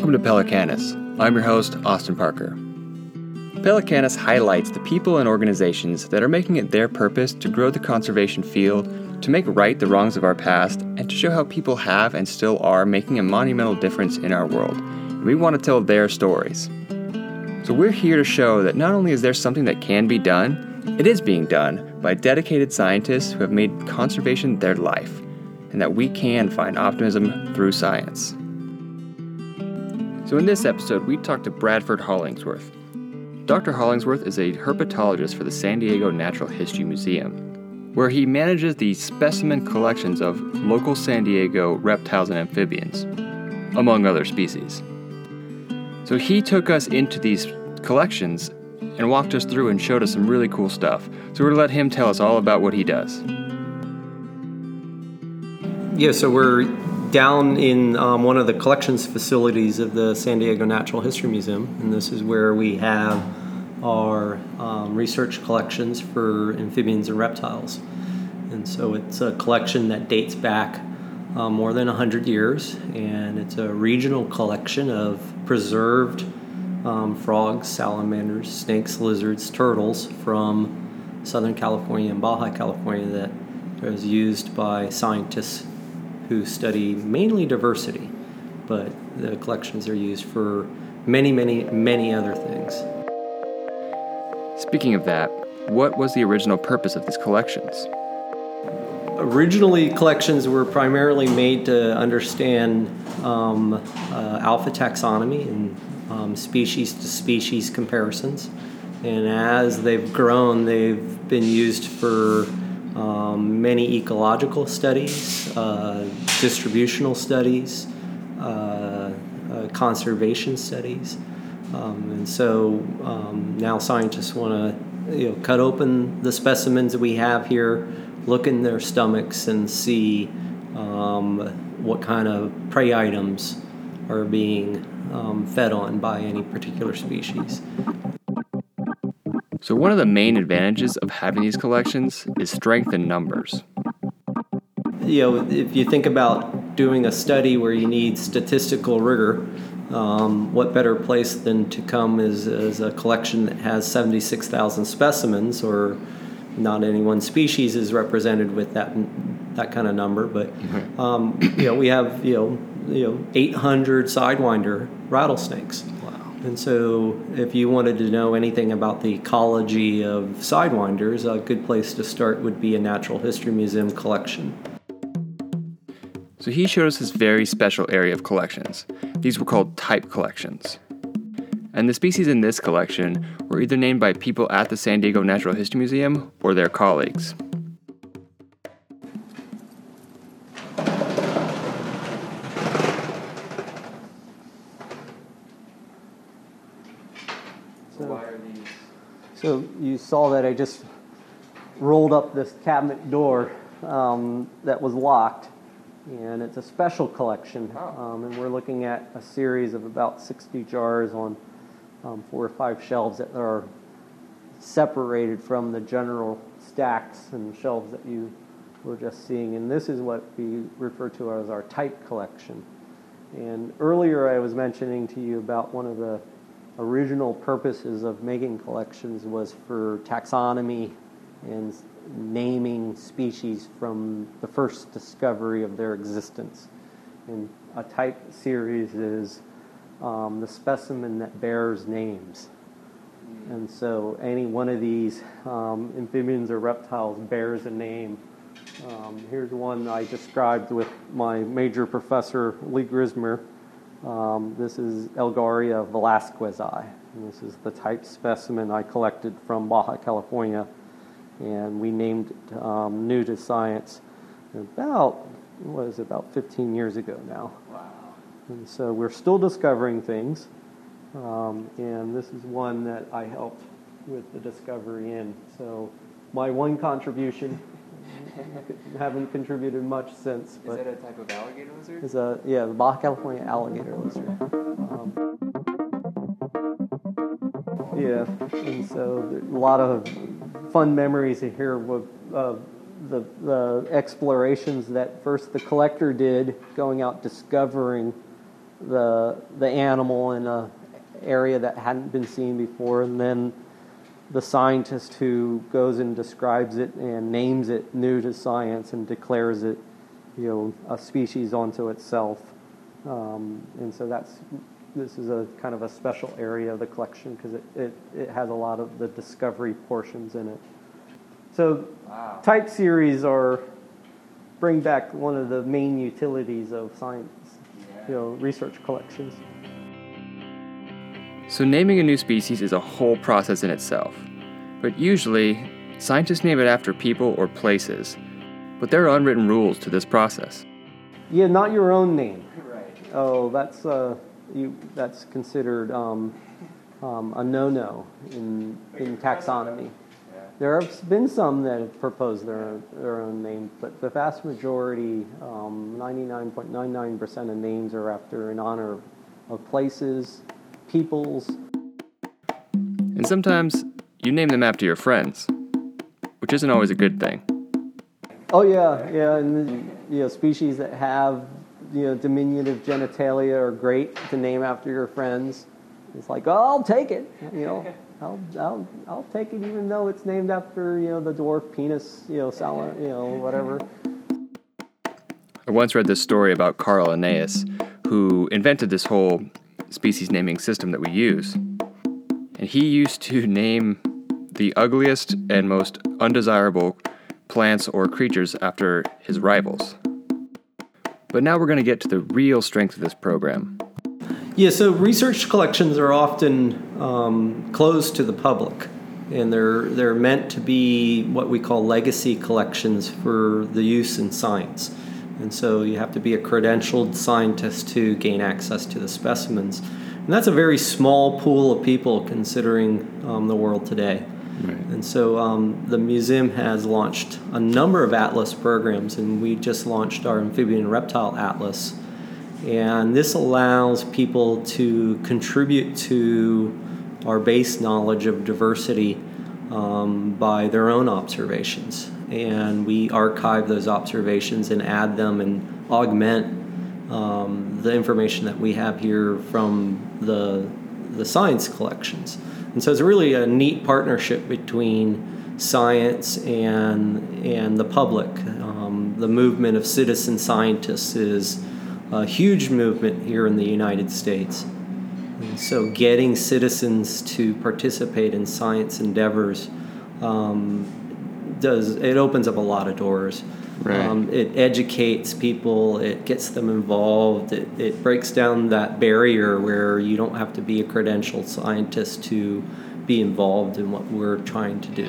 Welcome to Pelicanus. I'm your host, Austin Parker. Pelicanus highlights the people and organizations that are making it their purpose to grow the conservation field, to make right the wrongs of our past, and to show how people have and still are making a monumental difference in our world. And we want to tell their stories. So we're here to show that not only is there something that can be done, it is being done by dedicated scientists who have made conservation their life, and that we can find optimism through science. So, in this episode, we talked to Bradford Hollingsworth. Dr. Hollingsworth is a herpetologist for the San Diego Natural History Museum, where he manages the specimen collections of local San Diego reptiles and amphibians, among other species. So, he took us into these collections and walked us through and showed us some really cool stuff. So, we're going to let him tell us all about what he does. Yeah, so we're down in um, one of the collections facilities of the San Diego Natural History Museum, and this is where we have our um, research collections for amphibians and reptiles. And so it's a collection that dates back uh, more than 100 years, and it's a regional collection of preserved um, frogs, salamanders, snakes, lizards, turtles from Southern California and Baja California that was used by scientists who study mainly diversity, but the collections are used for many, many, many other things. Speaking of that, what was the original purpose of these collections? Originally, collections were primarily made to understand um, uh, alpha taxonomy and um, species to species comparisons. And as they've grown, they've been used for um, many ecological studies, uh, distributional studies, uh, uh, conservation studies. Um, and so um, now scientists want to you know, cut open the specimens that we have here, look in their stomachs, and see um, what kind of prey items are being um, fed on by any particular species. So, one of the main advantages of having these collections is strength in numbers. You know, if you think about doing a study where you need statistical rigor, um, what better place than to come is, is a collection that has 76,000 specimens, or not any one species is represented with that that kind of number, but um, you know we have you know you know 800 sidewinder rattlesnakes. And so, if you wanted to know anything about the ecology of sidewinders, a good place to start would be a Natural History Museum collection. So, he showed us this very special area of collections. These were called type collections. And the species in this collection were either named by people at the San Diego Natural History Museum or their colleagues. So you saw that I just rolled up this cabinet door um, that was locked, and it's a special collection. Um, and we're looking at a series of about 60 jars on um, four or five shelves that are separated from the general stacks and shelves that you were just seeing. And this is what we refer to as our type collection. And earlier I was mentioning to you about one of the original purposes of making collections was for taxonomy and naming species from the first discovery of their existence. And a type series is um, the specimen that bears names. And so any one of these um, amphibians or reptiles bears a name. Um, here's one I described with my major professor, Lee Grismer. Um, this is Elgaria velazquezi. And this is the type specimen I collected from Baja California. And we named it um, new to science about, what is it, about 15 years ago now. Wow. And so we're still discovering things. Um, and this is one that I helped with the discovery in. So my one contribution haven't contributed much since. Is that a type of alligator lizard? Is a yeah, the Baja California alligator lizard. Um, yeah, and so a lot of fun memories here with uh, the the explorations that first the collector did, going out discovering the the animal in a area that hadn't been seen before, and then the scientist who goes and describes it and names it new to science and declares it, you know, a species onto itself. Um, and so that's this is a kind of a special area of the collection because it, it, it has a lot of the discovery portions in it. So wow. type series are bring back one of the main utilities of science, yeah. you know, research collections. So naming a new species is a whole process in itself. But usually, scientists name it after people or places. But there are unwritten rules to this process. Yeah, not your own name. Right. Oh, that's uh, you, that's considered um, um, a no-no in in taxonomy. There have been some that have proposed their, their own name, but the vast majority, 99.99% um, of names are after in honor of places, peoples. And sometimes you name them after your friends, which isn't always a good thing. Oh yeah, yeah, and you know species that have you know diminutive genitalia are great to name after your friends. It's like, oh, I'll take it, you know. I'll, I'll, I'll take it even though it's named after, you know, the dwarf penis, you know, sal- you know, whatever. I once read this story about Carl Linnaeus, who invented this whole species naming system that we use. And he used to name the ugliest and most undesirable plants or creatures after his rivals. But now we're going to get to the real strength of this program yeah, so research collections are often um, closed to the public, and they're they're meant to be what we call legacy collections for the use in science. And so you have to be a credentialed scientist to gain access to the specimens. And that's a very small pool of people considering um, the world today. Right. And so um, the museum has launched a number of atlas programs, and we just launched our amphibian and reptile atlas and this allows people to contribute to our base knowledge of diversity um, by their own observations. And we archive those observations and add them and augment um, the information that we have here from the, the science collections. And so it's really a neat partnership between science and, and the public. Um, the movement of citizen scientists is a huge movement here in the United States. And so, getting citizens to participate in science endeavors um, does it opens up a lot of doors. Right. Um, it educates people. It gets them involved. It, it breaks down that barrier where you don't have to be a credentialed scientist to be involved in what we're trying to do.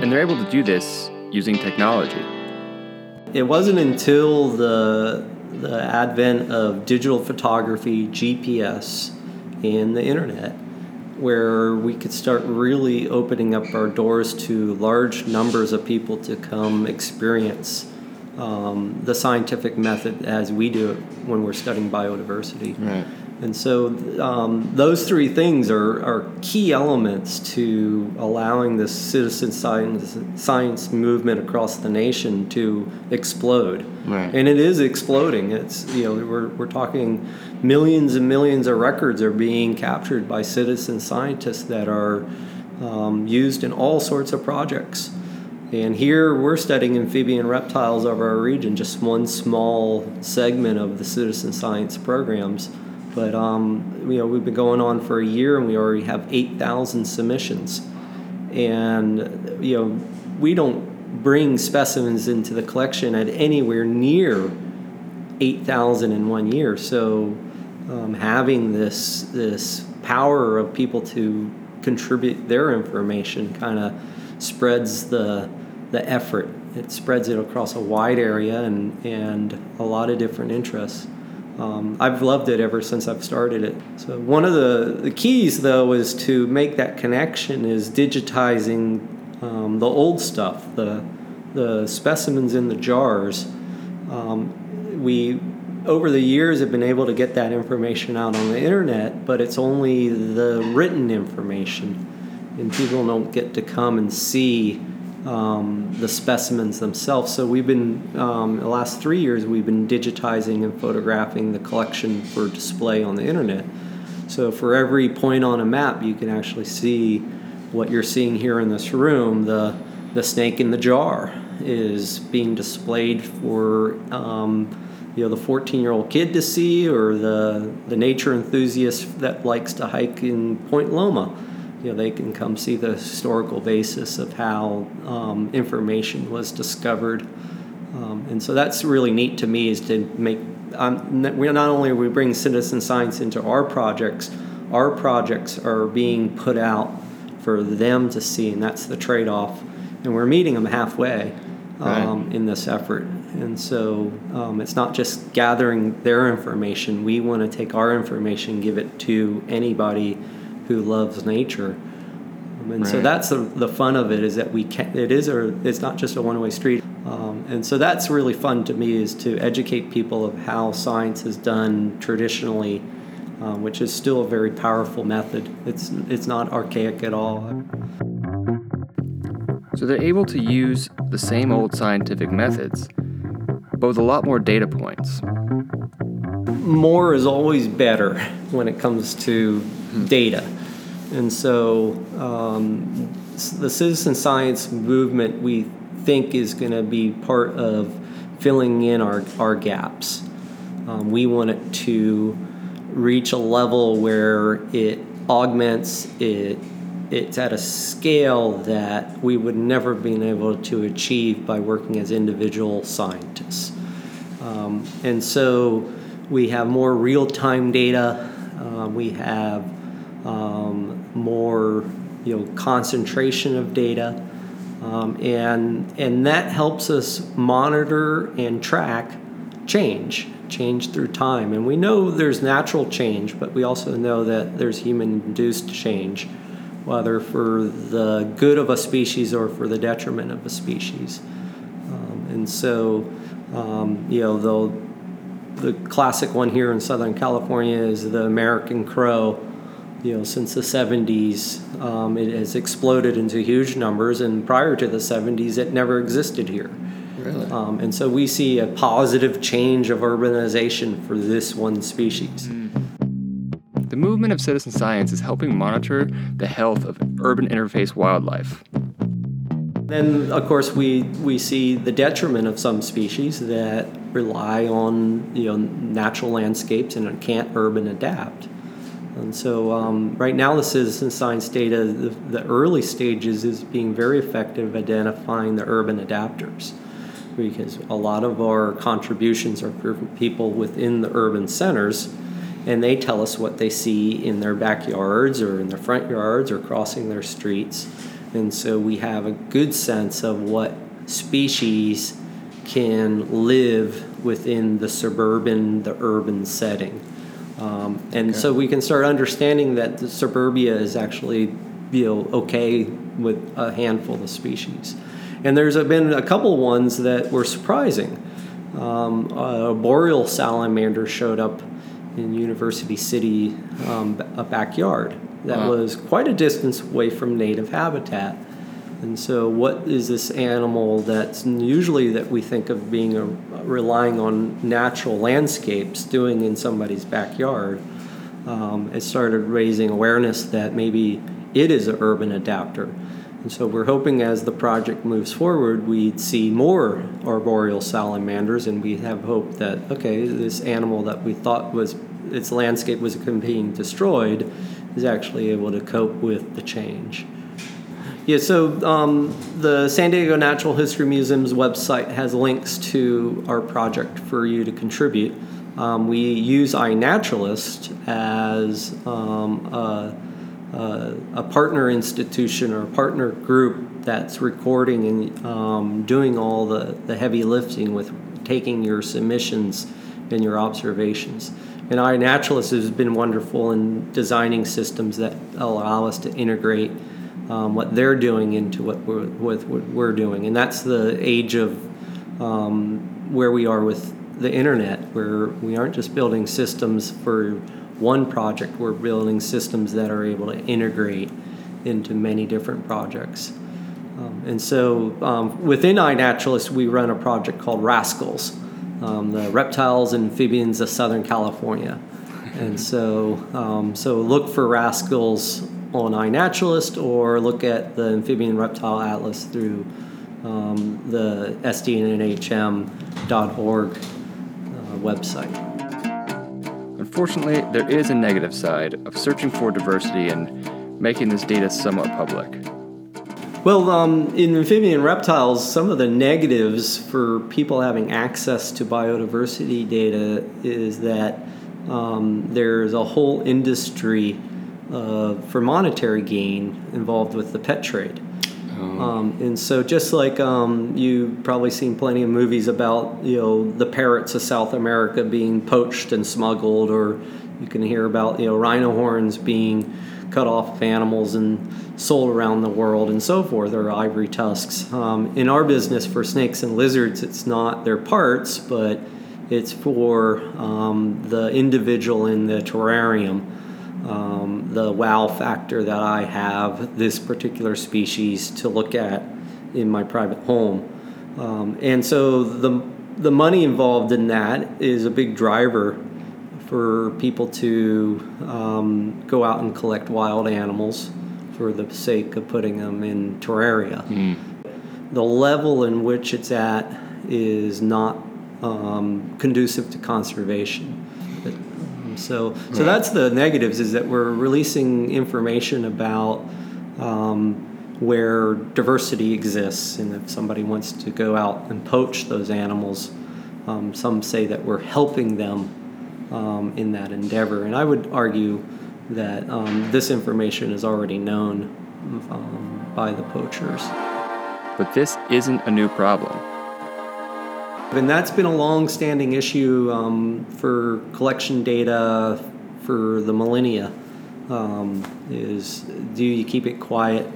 And they're able to do this using technology. It wasn't until the the advent of digital photography, GPS, and the internet where we could start really opening up our doors to large numbers of people to come experience um, the scientific method as we do it when we're studying biodiversity. Right. And so um, those three things are, are key elements to allowing this citizen science, science movement across the nation to explode. Right. And it is exploding. It's you know we're, we're talking millions and millions of records are being captured by citizen scientists that are um, used in all sorts of projects. And here we're studying amphibian reptiles of our region, just one small segment of the citizen science programs. But um, you know, we've been going on for a year, and we already have eight thousand submissions. And you know, we don't bring specimens into the collection at anywhere near eight thousand in one year. So um, having this this power of people to contribute their information kind of spreads the the effort. It spreads it across a wide area and and a lot of different interests. Um, I've loved it ever since I've started it. So one of the, the keys, though, is to make that connection is digitizing um, the old stuff, the the specimens in the jars. Um, we over the years have been able to get that information out on the internet, but it's only the written information, and people don't get to come and see um, the specimens themselves. So we've been, um, the last three years, we've been digitizing and photographing the collection for display on the internet. So for every point on a map, you can actually see what you're seeing here in this room. The the snake in the jar is being displayed for um, you know the 14 year old kid to see, or the the nature enthusiast that likes to hike in Point Loma you know, they can come see the historical basis of how um, information was discovered. Um, and so that's really neat to me is to make, um, we not only we bring citizen science into our projects, our projects are being put out for them to see, and that's the trade off. And we're meeting them halfway um, right. in this effort. And so um, it's not just gathering their information. We want to take our information, give it to anybody who loves nature. Um, and right. so that's the, the fun of it is that we can it is or it's not just a one-way street um, and so that's really fun to me is to educate people of how science is done traditionally um, which is still a very powerful method it's it's not archaic at all so they're able to use the same old scientific methods but with a lot more data points more is always better when it comes to data. And so um, the citizen science movement we think is going to be part of filling in our, our gaps. Um, we want it to reach a level where it augments it it's at a scale that we would never been able to achieve by working as individual scientists. Um, and so we have more real-time data. Uh, we have um, more, you know, concentration of data, um, and and that helps us monitor and track change, change through time. And we know there's natural change, but we also know that there's human-induced change, whether for the good of a species or for the detriment of a species. Um, and so, um, you know, they'll the classic one here in Southern California is the American crow. You know, since the 70s, um, it has exploded into huge numbers, and prior to the 70s, it never existed here. Really? Um, and so we see a positive change of urbanization for this one species. Mm. The movement of citizen science is helping monitor the health of urban interface wildlife. Then, of course, we, we see the detriment of some species that rely on you know natural landscapes and can't urban adapt. And so, um, right now, the citizen science data, the, the, early stages is being very effective identifying the urban adapters, because a lot of our contributions are for people within the urban centers, and they tell us what they see in their backyards or in their front yards or crossing their streets and so we have a good sense of what species can live within the suburban, the urban setting. Um, and okay. so we can start understanding that the suburbia is actually you know, okay with a handful of species. And there's been a couple ones that were surprising. Um, a arboreal salamander showed up in University City, um, a backyard that wow. was quite a distance away from native habitat. And so, what is this animal that's usually that we think of being a, relying on natural landscapes doing in somebody's backyard? Um, it started raising awareness that maybe it is an urban adapter. And so, we're hoping as the project moves forward, we'd see more arboreal salamanders, and we have hope that okay, this animal that we thought was its landscape was being destroyed is actually able to cope with the change. Yeah, so um, the San Diego Natural History Museum's website has links to our project for you to contribute. Um, we use iNaturalist as um, a, a, a, partner institution or a partner group that's recording and um, doing all the, the heavy lifting with taking your submissions and your observations. And iNaturalist has been wonderful in designing systems that allow us to integrate um, what they're doing into what we're, what we're doing. And that's the age of um, where we are with the internet, where we aren't just building systems for one project, we're building systems that are able to integrate into many different projects. Um, and so um, within iNaturalist, we run a project called Rascals, um, the reptiles and amphibians of Southern California. And so, um, so look for Rascals on iNaturalist or look at the Amphibian Reptile Atlas through um, the sdnhm.org uh, website. Unfortunately, there is a negative side of searching for diversity and making this data somewhat public. Well, um, in amphibian reptiles, some of the negatives for people having access to biodiversity data is that um, there's a whole industry uh, for monetary gain involved with the pet trade. Oh. Um, and so, just like um, you've probably seen plenty of movies about, you know, the parrots of South America being poached and smuggled, or you can hear about, you know, rhino horns being cut off of animals and sold around the world and so forth, or ivory tusks. Um, in our business for snakes and lizards, it's not their parts, but it's for um, the individual in the terrarium um, the wow factor that I have this particular species to look at in my private home. Um, and so the, the money involved in that is a big driver for people to um, go out and collect wild animals for the sake of putting them in terraria. Mm. The level in which it's at is not um, conducive to conservation. So, so that's the negatives is that we're releasing information about um, where diversity exists, and if somebody wants to go out and poach those animals, um, some say that we're helping them um, in that endeavor. And I would argue that um, this information is already known um, by the poachers. But this isn't a new problem. And that's been a long standing issue um, for collection data for the millennia. Um, is do you keep it quiet,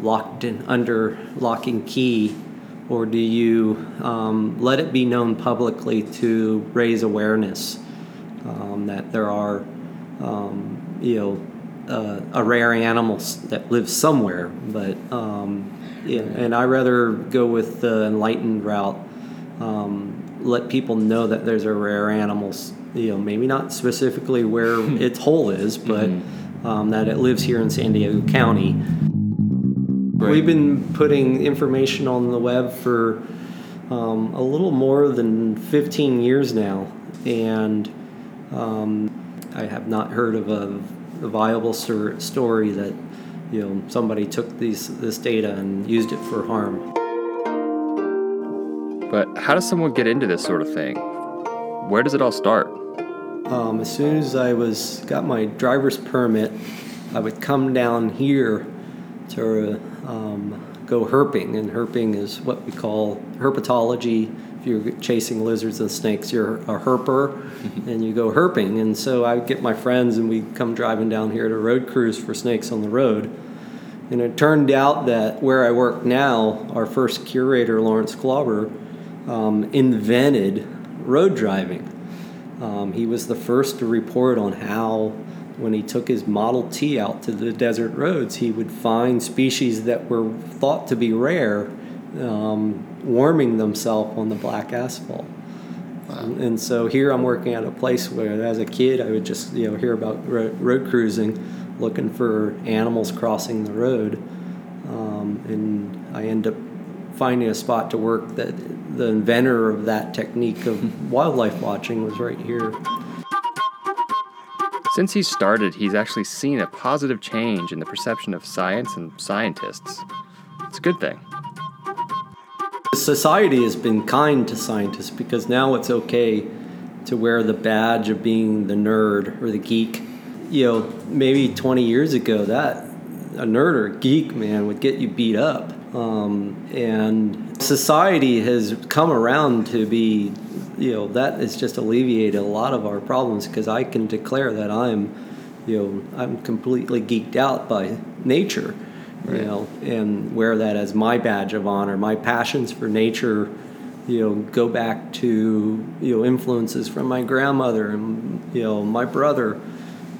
locked in under lock and key, or do you um, let it be known publicly to raise awareness um, that there are, um, you know, uh, a rare animal that lives somewhere, but um, yeah, and I rather go with the enlightened route um, let people know that there's a rare animal. You know, maybe not specifically where its hole is, but mm-hmm. um, that it lives here in San Diego County. Right. We've been putting information on the web for um, a little more than 15 years now, and um, I have not heard of a, a viable story that you know somebody took these this data and used it for harm. But how does someone get into this sort of thing? Where does it all start? Um, as soon as I was got my driver's permit, I would come down here to um, go herping, and herping is what we call herpetology. If you're chasing lizards and snakes, you're a herper, and you go herping. And so I get my friends, and we'd come driving down here to road cruise for snakes on the road. And it turned out that where I work now, our first curator, Laurence Klauber, um, invented road driving. Um, he was the first to report on how, when he took his Model T out to the desert roads, he would find species that were thought to be rare um, warming themselves on the black asphalt. Wow. And so here I'm working at a place where, as a kid, I would just you know hear about road, road cruising, looking for animals crossing the road, um, and I end up finding a spot to work that the inventor of that technique of wildlife watching was right here. Since he started, he's actually seen a positive change in the perception of science and scientists. It's a good thing. Society has been kind to scientists because now it's okay to wear the badge of being the nerd or the geek. You know, maybe 20 years ago, that a nerd or a geek, man, would get you beat up. Um, and society has come around to be, you know, that has just alleviated a lot of our problems because I can declare that I'm, you know, I'm completely geeked out by nature, right. you know, and wear that as my badge of honor. My passions for nature, you know, go back to, you know, influences from my grandmother and, you know, my brother.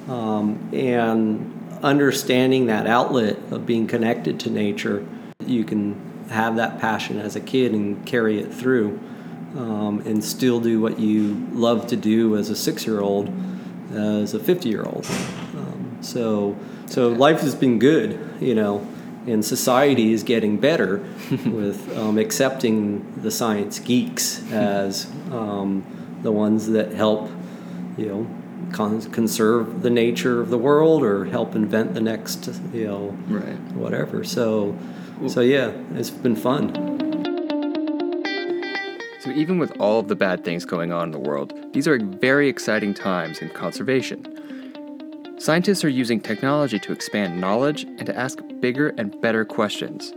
Um, and understanding that outlet of being connected to nature You can have that passion as a kid and carry it through um, and still do what you love to do as a six year old, as a 50 year old. Um, so, so life has been good, you know, and society is getting better with um, accepting the science geeks as um, the ones that help, you know, con- conserve the nature of the world or help invent the next, you know, right. whatever. So, so yeah, it's been fun. So, even with all of the bad things going on in the world, these are very exciting times in conservation. Scientists are using technology to expand knowledge and to ask bigger and better questions.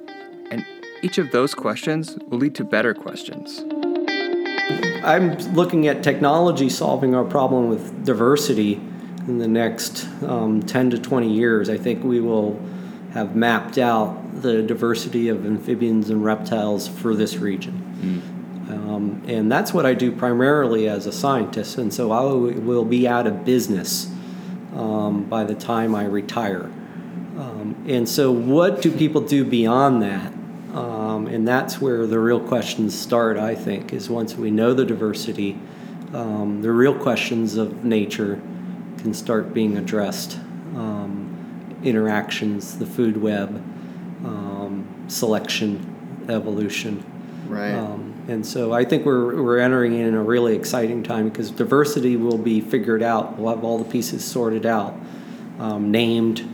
And each of those questions will lead to better questions. I'm looking at technology solving our problem with diversity in the next um, 10 to 20 years. I think we will have mapped out the diversity of amphibians and reptiles for this region. Mm. Um, and that's what I do primarily as a scientist. And so I will be out of business um, by the time I retire. Um, and so, what do people do beyond that? Um, and that's where the real questions start, I think, is once we know the diversity, um, the real questions of nature can start being addressed. Um, interactions, the food web, selection, evolution. Right. And so I think we're, we're entering in a really exciting time because diversity will be figured out. We'll have all the pieces sorted out, um, named,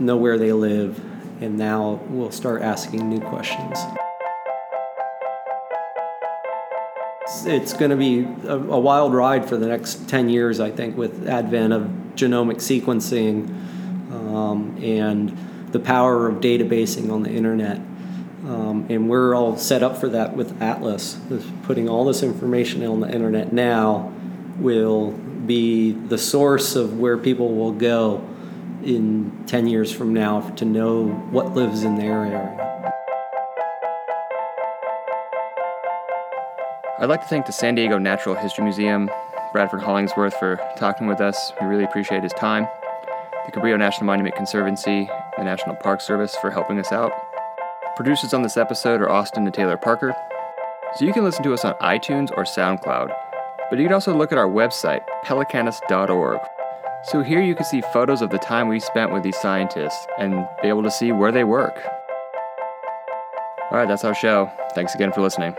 know where they live, and now we'll start asking new questions. It's going to be a, a wild ride for the next 10 years, I think, with advent of genomic sequencing um, and the power of databasing on the internet. Um, and we're all set up for that with Atlas. Putting all this information on the internet now will be the source of where people will go in 10 years from now to know what lives in their area. I'd like to thank the San Diego Natural History Museum, Bradford Hollingsworth, for talking with us. We really appreciate his time. The Cabrillo National Monument Conservancy, the National Park Service for helping us out. Producers on this episode are Austin and Taylor Parker. So you can listen to us on iTunes or SoundCloud, but you can also look at our website, pelicanus.org. So here you can see photos of the time we spent with these scientists and be able to see where they work. All right, that's our show. Thanks again for listening.